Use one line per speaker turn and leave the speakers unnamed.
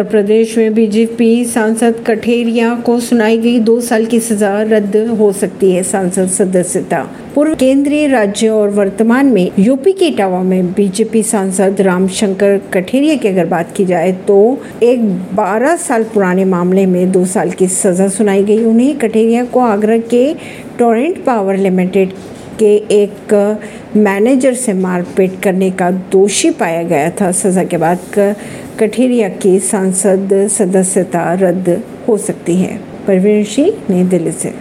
उत्तर प्रदेश में बीजेपी सांसद कठेरिया को सुनाई गई दो साल की सजा रद्द हो सकती है सांसद सदस्यता। पूर्व केंद्रीय राज्य और वर्तमान में यूपी के इटावा में बीजेपी सांसद रामशंकर कठेरिया की अगर बात की जाए तो एक 12 साल पुराने मामले में दो साल की सजा सुनाई गई। उन्हें कठेरिया को आगरा के टोरेंट पावर लिमिटेड के एक मैनेजर से मारपीट करने का दोषी पाया गया था। सजा के बाद कठेरिया की सांसद सदस्यता रद्द हो सकती है। परवीन सिंह, नई दिल्ली से।